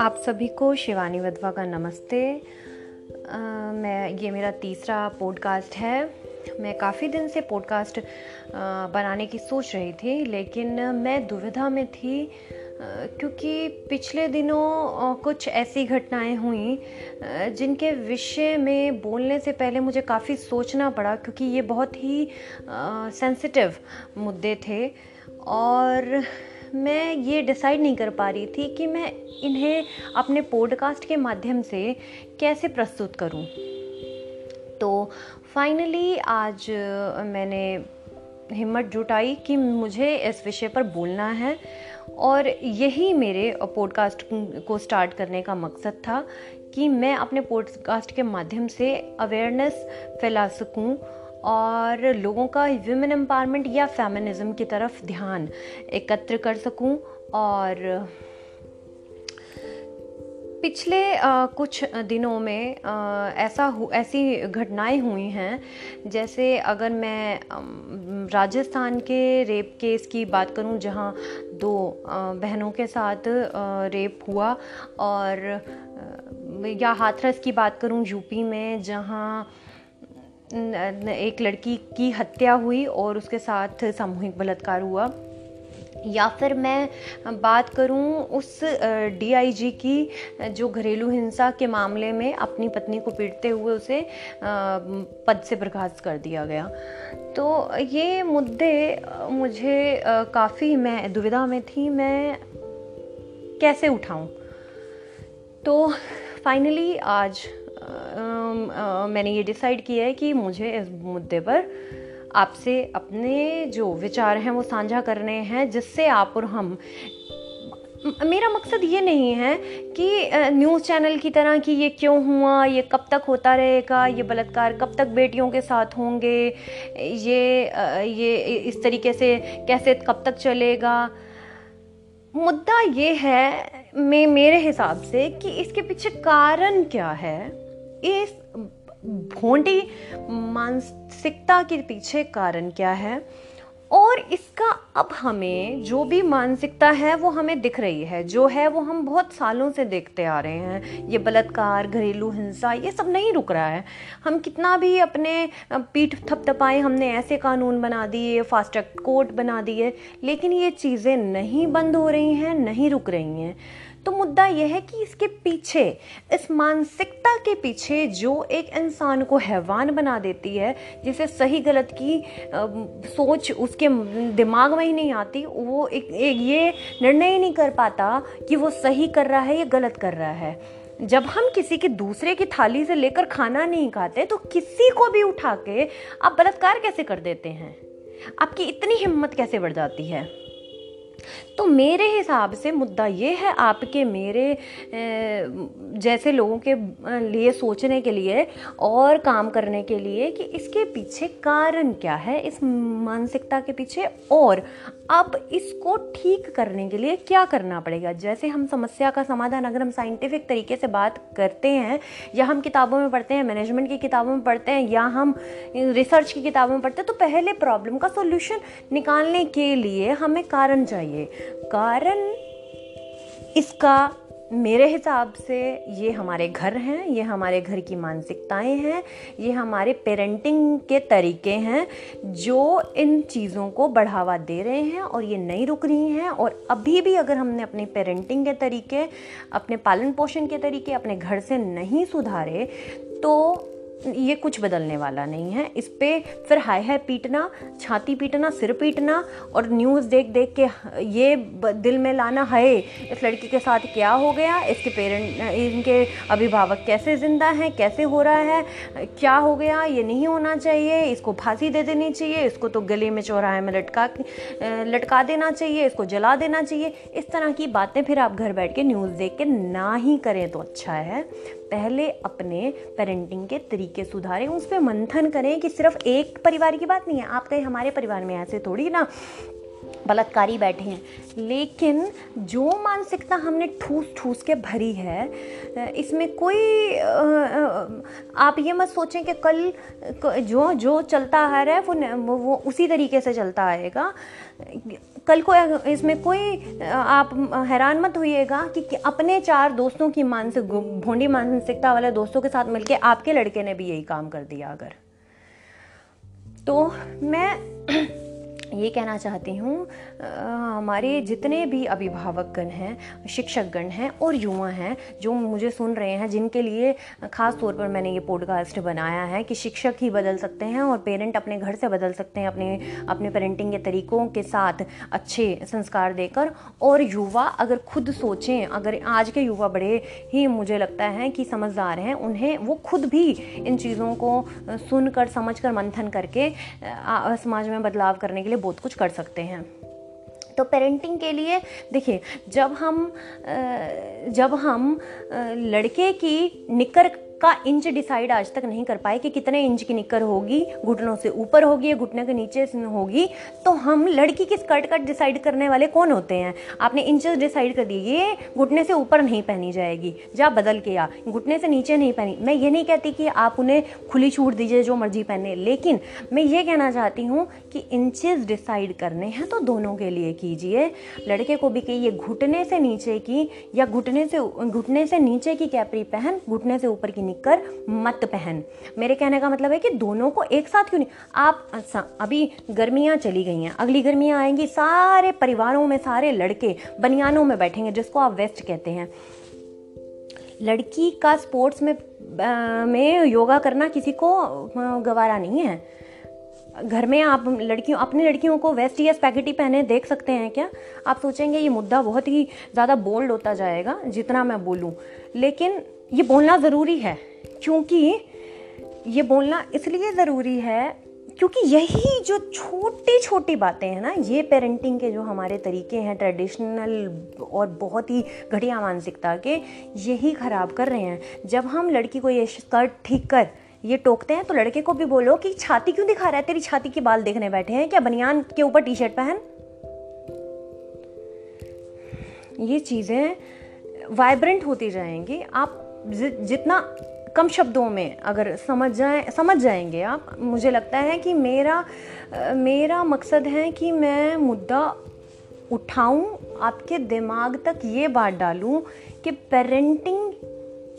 आप सभी को शिवानी वधवा का नमस्ते। आ, मैं ये मेरा तीसरा पॉडकास्ट है। मैं काफ़ी दिन से पॉडकास्ट बनाने की सोच रही थी लेकिन मैं दुविधा में थी क्योंकि पिछले दिनों कुछ ऐसी घटनाएँ हुई जिनके विषय में बोलने से पहले मुझे काफ़ी सोचना पड़ा क्योंकि ये बहुत ही सेंसिटिव मुद्दे थे। और मैं ये डिसाइड नहीं कर पा रही थी कि मैं इन्हें अपने पॉडकास्ट के माध्यम से कैसे प्रस्तुत करूँ। तो फाइनली आज मैंने हिम्मत जुटाई कि मुझे इस विषय पर बोलना है और यही मेरे पॉडकास्ट को स्टार्ट करने का मकसद था कि मैं अपने पॉडकास्ट के माध्यम से अवेयरनेस फैला सकूँ और लोगों का वुमेन एम्पावरमेंट या फेमिनिज्म की तरफ़ ध्यान एकत्र कर सकूँ और पिछले आ, कुछ दिनों में आ, ऐसा हु ऐसी घटनाएँ हुई हैं। जैसे अगर मैं राजस्थान के रेप केस की बात करूँ जहाँ दो आ, बहनों के साथ आ, रेप हुआ और या हाथरस की बात करूँ यूपी में जहाँ एक लड़की की हत्या हुई और उसके साथ सामूहिक बलात्कार हुआ। या फिर मैं बात करूँ उस डीआईजी की, जो घरेलू हिंसा के मामले में अपनी पत्नी को पीटते हुए उसे पद से बर्खास्त कर दिया गया। तो ये मुद्दे मुझे काफ़ी मैं दुविधा में थी, मैं कैसे उठाऊं? तो फाइनली आज मैंने ये डिसाइड किया है कि मुझे इस मुद्दे पर आपसे अपने जो विचार हैं वो साझा करने हैं, जिससे आप और हम मेरा मकसद ये नहीं है कि न्यूज़ चैनल की तरह कि ये क्यों हुआ, ये कब तक होता रहेगा, ये बलात्कार कब तक बेटियों के साथ होंगे, ये ये इस तरीके से कैसे कब तक चलेगा। मुद्दा ये है, मैं, मेरे हिसाब से कि इसके पीछे कारण क्या है? इस भोंडी मानसिकता के पीछे कारण क्या है? और इसका अब हमें जो भी मानसिकता है, वो हमें दिख रही है। जो है, वो हम बहुत सालों से देखते आ रहे हैं। ये बलात्कार, घरेलू हिंसा, ये सब नहीं रुक रहा है। हम कितना भी अपने पीठ थपथपाए, हमने ऐसे कानून बना दिए, फास्ट ट्रैक कोर्ट बना दिए, लेकिन ये चीज़ें नहीं बंद हो रही हैं, नहीं रुक रही हैं। तो मुद्दा यह है कि इसके पीछे इस मानसिकता के पीछे जो एक इंसान को हैवान बना देती है जिसे सही गलत की आ, सोच उसके दिमाग में ही नहीं आती वो एक, एक ये निर्णय ही नहीं कर पाता कि वो सही कर रहा है या गलत कर रहा है। जब हम किसी के दूसरे की थाली से लेकर खाना नहीं खाते तो किसी को भी उठा के आप बलात्कार कैसे कर देते हैं? आपकी इतनी हिम्मत कैसे बढ़ जाती है? तो मेरे हिसाब से मुद्दा ये है आपके मेरे जैसे लोगों के लिए सोचने के लिए और काम करने के लिए कि इसके पीछे कारण क्या है, इस मानसिकता के पीछे और अब इसको ठीक करने के लिए क्या करना पड़ेगा? जैसे हम समस्या का समाधान अगर हम साइंटिफिक तरीके से बात करते हैं, या हम किताबों में पढ़ते हैं मैनेजमेंट की किताबों में पढ़ते हैं, या हम रिसर्च की किताबों में पढ़ते हैं तो पहले प्रॉब्लम का सॉल्यूशन निकालने के लिए हमें कारण चाहिए। कारण इसका मेरे हिसाब से ये हमारे घर हैं, ये हमारे घर की मानसिकताएँ हैं, ये हमारे पेरेंटिंग के तरीके हैं जो इन चीज़ों को बढ़ावा दे रहे हैं और ये नहीं रुक रही हैं। और अभी भी अगर हमने अपने पेरेंटिंग के तरीके, अपने पालन पोषण के तरीके अपने घर से नहीं सुधारे तो ये कुछ बदलने वाला नहीं है। इस पर फिर हाय हाय पीटना, छाती पीटना, सिर पीटना और न्यूज़ देख देख के ये दिल में लाना है इस लड़की के साथ क्या हो गया? इसके पेरेंट इनके अभिभावक कैसे ज़िंदा हैं? कैसे हो रहा है? क्या हो गया? ये नहीं होना चाहिए। इसको फांसी दे देनी चाहिए। इसको तो गले में चौराहे में लटका लटका देना चाहिए। इसको जला देना चाहिए। इस तरह की बातें फिर आप घर बैठ के न्यूज़ देख के ना ही करें तो अच्छा है। पहले अपने पेरेंटिंग के तरीके सुधारें, उस पर मंथन करें कि सिर्फ़ एक परिवार की बात नहीं है। आप कहीं हमारे परिवार में ऐसे थोड़ी ना बलात्कारी बैठे हैं। लेकिन जो मानसिकता हमने ठूस ठूस के भरी है, इसमें कोई आप ये मत सोचें कि कल जो जो चलता आ रहा है वो वो उसी तरीके से चलता आएगा। कल को इसमें कोई आप हैरान मत होइएगा कि, अपने चार दोस्तों की मानसिक भोंडी मानसिकता वाले दोस्तों के साथ मिलके आपके लड़के ने भी यही काम कर दिया अगर। तो मैं ये कहना चाहती हूँ हमारे जितने भी अभिभावकगण हैं, शिक्षकगण हैं और युवा हैं, जो मुझे सुन रहे हैं, जिनके लिए ख़ास तौर पर मैंने ये पॉडकास्ट बनाया है कि शिक्षक ही बदल सकते हैं और पेरेंट अपने घर से बदल सकते हैं, अपने अपने पेरेंटिंग के तरीक़ों के साथ अच्छे संस्कार देकर। और युवा अगर खुद सोचें, अगर आज के युवा बड़े ही मुझे लगता है कि समझदार हैं, उन्हें वो खुद भी इन चीज़ों को सुनकर, समझकर, मंथन करके समाज में बदलाव करने के लिए बहुत कुछ कर सकते हैं। तो पेरेंटिंग के लिए, देखिए, जब हम जब हम लड़के की निकर का इंच डिसाइड आज तक नहीं कर पाए कि कितने इंच की निक्कर होगी, घुटनों से ऊपर होगी या घुटने के नीचे होगी तो हम लड़की की स्कर्ट कट डिसाइड करने वाले कौन होते हैं? आपने इंचेस डिसाइड कर दिए, ये घुटने से ऊपर नहीं पहनी जाएगी, जा बदल के या घुटने से नीचे नहीं पहनी। मैं ये नहीं कहती कि आप उन्हें खुली छूट दीजिए जो मर्ज़ी पहने, लेकिन मैं ये कहना चाहती हूँ कि इंचेस डिसाइड करने हैं तो दोनों के लिए कीजिए। लड़के को भी कहिए, घुटने से नीचे की या घुटने से घुटने से नीचे की कैपरी पहन, घुटने से ऊपर की निकर मत पहन। मेरे कहने का मतलब है कि दोनों को एक साथ क्यों नहीं? आप अभी गर्मियाँ चली गई हैं। अगली गर्मियाँ आएँगी सारे परिवारों में सारे लड़के बनियानों में बैठेंगे जिसको आप वेस्ट कहते हैं। लड़की का स्पोर्ट्स में आ, में योगा करना किसी को गवारा नहीं है। घर में आप लड़कियों अपनी लड़कियों को वेस्ट या स्पैगेटी पहने देख सकते हैं क्या? आप सोचेंगे ये मुद्दा बहुत ही ज़्यादा बोल्ड होता जाएगा जितना मैं बोलूँ। लेकिन ये बोलना ज़रूरी है, क्योंकि ये बोलना इसलिए ज़रूरी है क्योंकि यही जो छोटी छोटी बातें हैं ना, ये पेरेंटिंग के जो हमारे तरीके हैं ट्रेडिशनल और बहुत ही घटिया मानसिकता के, यही ख़राब कर रहे हैं। जब हम लड़की को ये स्कर्ट ठीक कर, ये टोकते हैं तो लड़के को भी बोलो कि, छाती क्यों दिखा रहा है? तेरी छाती के बाल देखने बैठे हैं क्या? बनियान के ऊपर टी शर्ट पहन? ये चीज़ें वाइब्रेंट होती जाएँगी। आप जितना कम शब्दों में अगर समझ जाए, समझ जाएँगे आप, मुझे लगता है कि मेरा मेरा मकसद है कि मैं मुद्दा उठाऊं, आपके दिमाग तक ये बात डालूं कि पेरेंटिंग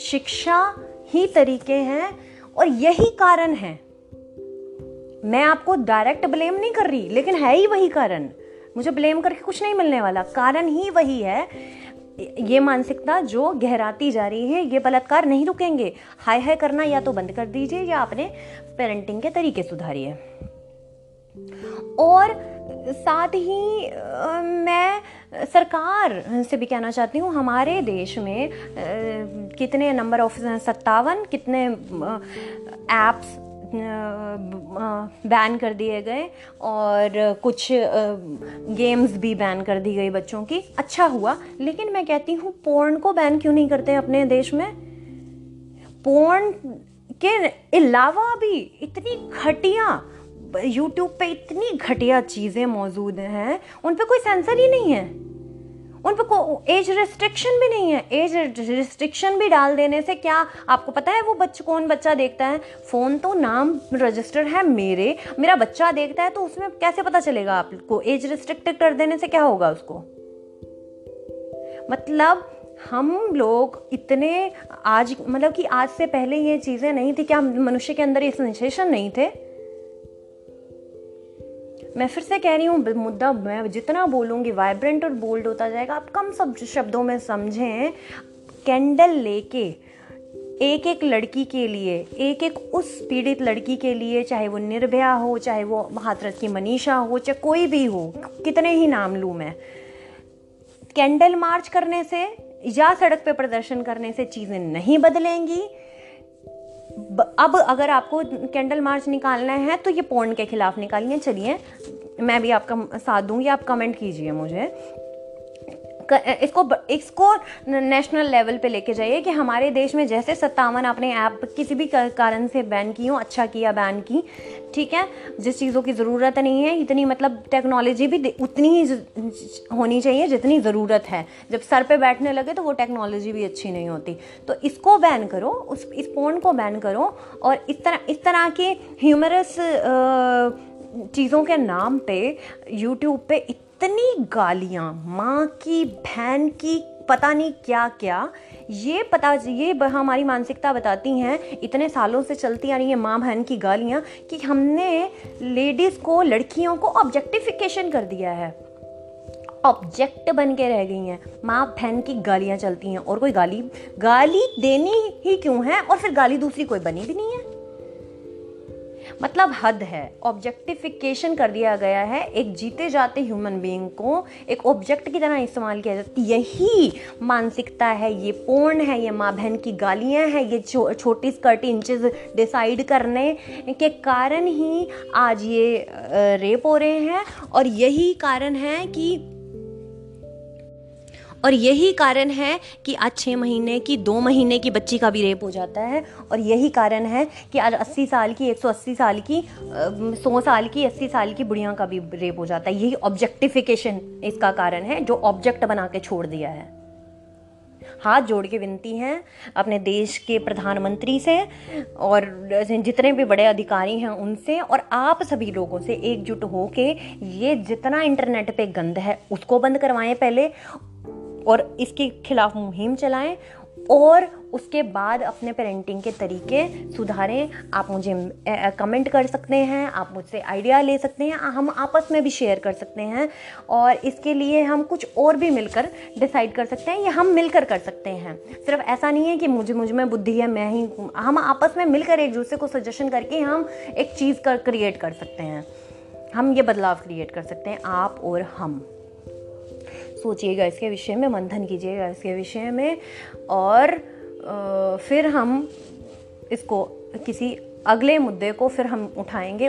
शिक्षा ही तरीके हैं और यही कारण है। मैं आपको डायरेक्ट ब्लेम नहीं कर रही, लेकिन है ही वही कारण। मुझे ब्लेम करके कुछ नहीं मिलने वाला। कारण ही वही है ये मानसिकता जो गहराती जा रही है, ये बलात्कार नहीं रुकेंगे। हाय हाय करना या तो बंद कर दीजिए या अपने पेरेंटिंग के तरीके सुधारिए। और साथ ही मैं सरकार से भी कहना चाहती हूँ, हमारे देश में कितने नंबर ऑफ़ सत्तावन कितने एप्स बैन कर दिए गए और कुछ गेम्स भी बैन कर दी गई बच्चों की। अच्छा हुआ, लेकिन मैं कहती हूँ पोर्न को बैन क्यों नहीं करते अपने देश में? पोर्न के अलावा भी इतनी घटिया यूट्यूब पे इतनी घटिया चीज़ें मौजूद हैं, उन पर कोई सेंसर ही नहीं है। उन पर को एज रिस्ट्रिक्शन भी नहीं है। एज रिस्ट्रिक्शन भी डाल देने से क्या आपको पता है वो बच्चे, कौन बच्चा देखता है? फ़ोन तो नाम रजिस्टर है मेरे। मेरा बच्चा देखता है तो उसमें कैसे पता चलेगा आपको? एज रिस्ट्रिक्ट कर देने से क्या होगा उसको? मतलब हम लोग इतने आज मतलब कि आज से पहले ये चीज़ें नहीं थी क्या मनुष्य के अंदर ये सेंसेशन नहीं थे। मैं फिर से कह रही हूँ मुद्दा मैं जितना बोलूँगी वाइब्रेंट और बोल्ड होता जाएगा। आप कम सब शब्दों में समझें कैंडल लेके एक एक लड़की के लिए एक एक उस पीड़ित लड़की के लिए, चाहे वो निर्भया हो, चाहे वो हाथरस की मनीषा हो, चाहे कोई भी हो, कितने ही नाम लूँ मैं। कैंडल मार्च करने से या सड़क पे प्रदर्शन करने से चीज़ें नहीं बदलेंगी। अब अगर आपको कैंडल मार्च निकालना है तो ये पोर्न के खिलाफ निकालिए, चलिए। मैं भी आपका साथ दूँगी, आप कमेंट कीजिए मुझे। इसको इसको नेशनल लेवल पे लेके जाइए कि हमारे देश में जैसे सत्तावन आपने ऐप किसी भी कारण से बैन की हो अच्छा किया बैन की, ठीक है? जिस चीज़ों की ज़रूरत नहीं है, इतनी मतलब टेक्नोलॉजी भी उतनी ही होनी चाहिए जितनी ज़रूरत है। जब सर पे बैठने लगे तो वो टेक्नोलॉजी भी अच्छी नहीं होती। तो इसको बैन करो, उस, इस फ़ोन को बैन करो और इस तरह इस तरह के ह्यूमरस चीज़ों के नाम पे यूट्यूब पे इतनी गालियाँ, माँ की, बहन की, पता नहीं क्या क्या ये पता, ये हमारी मानसिकता बताती हैं, इतने सालों से चलती आ रही है माँ, बहन की गालियाँ, कि हमने लेडीज़ को, लड़कियों को ऑब्जेक्टिफिकेशन कर दिया है। ऑब्जेक्ट बन के रह गई हैं। माँ, बहन की गालियाँ चलती हैं, और कोई गाली गाली देनी ही क्यों है? और फिर गाली दूसरी कोई बनी भी नहीं है। मतलब हद है। ऑब्जेक्टिफिकेशन कर दिया गया है। एक जीते जाते ह्यूमन बीइंग को एक ऑब्जेक्ट की तरह इस्तेमाल किया जाता है। यही मानसिकता है ये पोर्न है ये माँ बहन की गालियाँ हैं ये छो, छोटी स्कर्टी इंचेस डिसाइड करने के कारण ही आज ये रेप हो रहे हैं। और यही कारण है कि और यही कारण है कि आज छः महीने की, दो महीने की बच्ची का भी रेप हो जाता है। और यही कारण है कि आज अस्सी साल की, एक सौ अस्सी साल की सौ साल की, अस्सी साल की बुढ़िया का भी रेप हो जाता है। यही ऑब्जेक्टिफिकेशन इसका कारण है, जो ऑब्जेक्ट बना के छोड़ दिया है। हाथ जोड़ के विनती हैं अपने देश के प्रधानमंत्री से और जितने भी बड़े अधिकारी हैं उनसे और आप सभी लोगों से एकजुट हो के ये जितना इंटरनेट पे गंद है, उसको बंद करवाएँ पहले और इसके खिलाफ मुहिम चलाएँ और उसके बाद अपने पेरेंटिंग के तरीके सुधारें। आप मुझे कमेंट कर सकते हैं, आप मुझसे आइडिया ले सकते हैं हम आपस में भी शेयर कर सकते हैं और इसके लिए हम कुछ और भी मिलकर डिसाइड कर सकते हैं या हम मिलकर कर सकते हैं। सिर्फ़ ऐसा नहीं है कि मुझे, मुझमें बुद्धि है, मैं ही हम आपस में मिलकर एक दूसरे को सजेशन करके हम एक चीज़ कर क्रिएट कर सकते हैं। हम ये बदलाव क्रिएट कर सकते हैं, आप और हम। सोचिएगा इसके विषय में, मंथन कीजिएगा इसके विषय में और फिर हम इसको किसी अगले मुद्दे को फिर हम उठाएँगे।